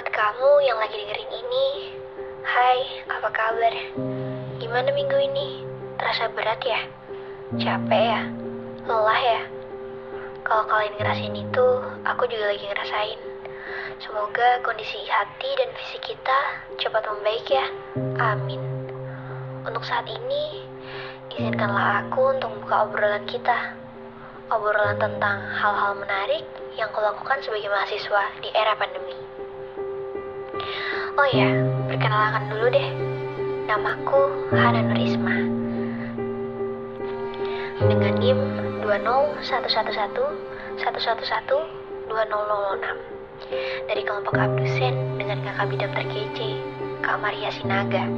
Buat kamu yang lagi dengerin ini, hai, apa kabar? Gimana minggu ini? Terasa berat ya? Capek ya? Lelah ya? Kalau kalian ngerasain itu, aku juga lagi ngerasain. Semoga kondisi hati dan fisik kita cepat membaik ya. Amin. Untuk saat ini, izinkanlah aku untuk membuka obrolan kita. Obrolan tentang hal-hal menarik yang kulakukan sebagai mahasiswa di era pandemi. Oh ya, perkenalkan dulu deh. Namaku Hana Nur Isma. Dengan NIM 20111 111 2006 dari kelompok abdusen dengan kakak bidang terkece, Kak Maria Sinaga.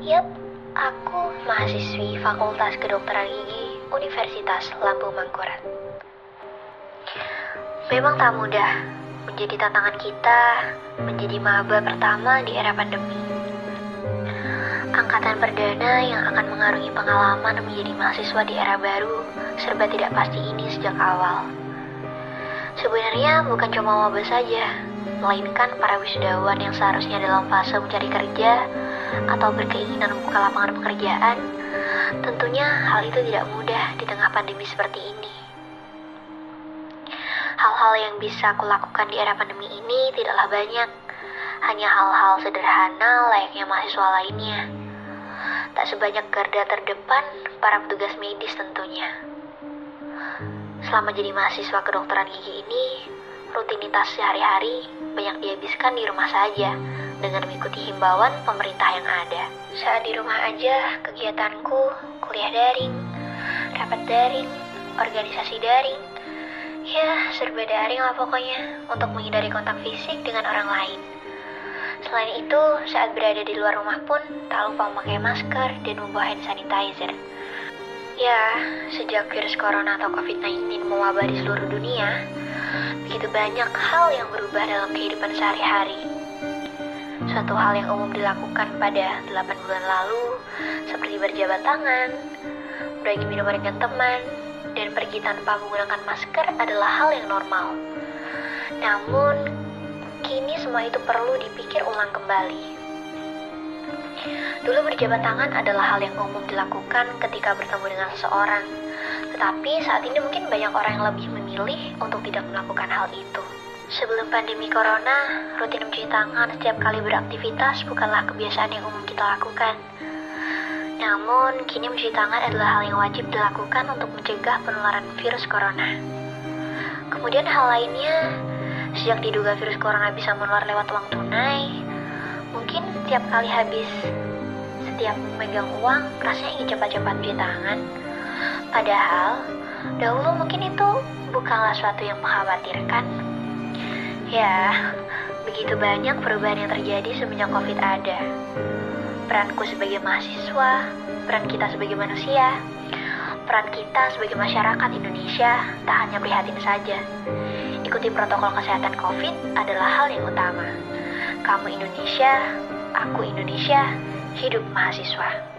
Yap, aku mahasiswi Fakultas Kedokteran Gigi Universitas Lambung Mangkurat. Memang tak mudah menjadi tantangan kita menjadi maba pertama di era pandemi. Angkatan perdana yang akan mengarungi pengalaman menjadi mahasiswa di era baru serba tidak pasti ini sejak awal. Sebenarnya bukan cuma maba saja, melainkan para wisudawan yang seharusnya dalam fase mencari kerja atau berkeinginan membuka lapangan pekerjaan. Tentunya hal itu tidak mudah di tengah pandemi seperti ini. Hal-hal yang bisa aku lakukan di era pandemi ini tidaklah banyak, hanya hal-hal sederhana layaknya mahasiswa lainnya. Tak sebanyak garda terdepan para petugas medis tentunya. Selama jadi mahasiswa kedokteran gigi ini, rutinitas sehari-hari banyak dihabiskan di rumah saja dengan mengikuti himbauan pemerintah yang ada. Saat di rumah aja, kegiatanku kuliah daring, rapat daring, organisasi daring, Ya, serba daring lah pokoknya untuk menghindari kontak fisik dengan orang lain. Selain itu, saat berada di luar rumah pun tak lupa memakai masker dan membawa hand sanitizer. Ya, sejak virus corona atau COVID-19 mewabah di seluruh dunia, begitu banyak hal yang berubah dalam kehidupan sehari-hari. Suatu hal yang umum dilakukan pada 8 bulan lalu, seperti berjabat tangan, berbagi minuman dengan teman, pergi tanpa menggunakan masker adalah hal yang normal. Namun, kini semua itu perlu dipikir ulang kembali. Dulu berjabat tangan adalah hal yang umum dilakukan ketika bertemu dengan seseorang, tetapi saat ini mungkin banyak orang yang lebih memilih untuk tidak melakukan hal itu. Sebelum pandemi corona, rutin mencuci tangan setiap kali beraktivitas bukanlah kebiasaan yang umum kita lakukan. Namun, kini mencuci tangan adalah hal yang wajib dilakukan untuk mencegah penularan virus corona. Kemudian hal lainnya, sejak diduga virus corona bisa menular lewat uang tunai, mungkin setiap kali habis setiap memegang uang, rasanya ingin cepat-cepat cuci tangan. Padahal, dahulu mungkin itu bukanlah suatu yang mengkhawatirkan. Ya, begitu banyak perubahan yang terjadi semenjak COVID ada peranku sebagai mahasiswa, peran kita sebagai manusia, peran kita sebagai masyarakat Indonesia tak hanya prihatin saja. Ikuti protokol kesehatan COVID adalah hal yang utama. Kamu Indonesia, aku Indonesia, hidup mahasiswa.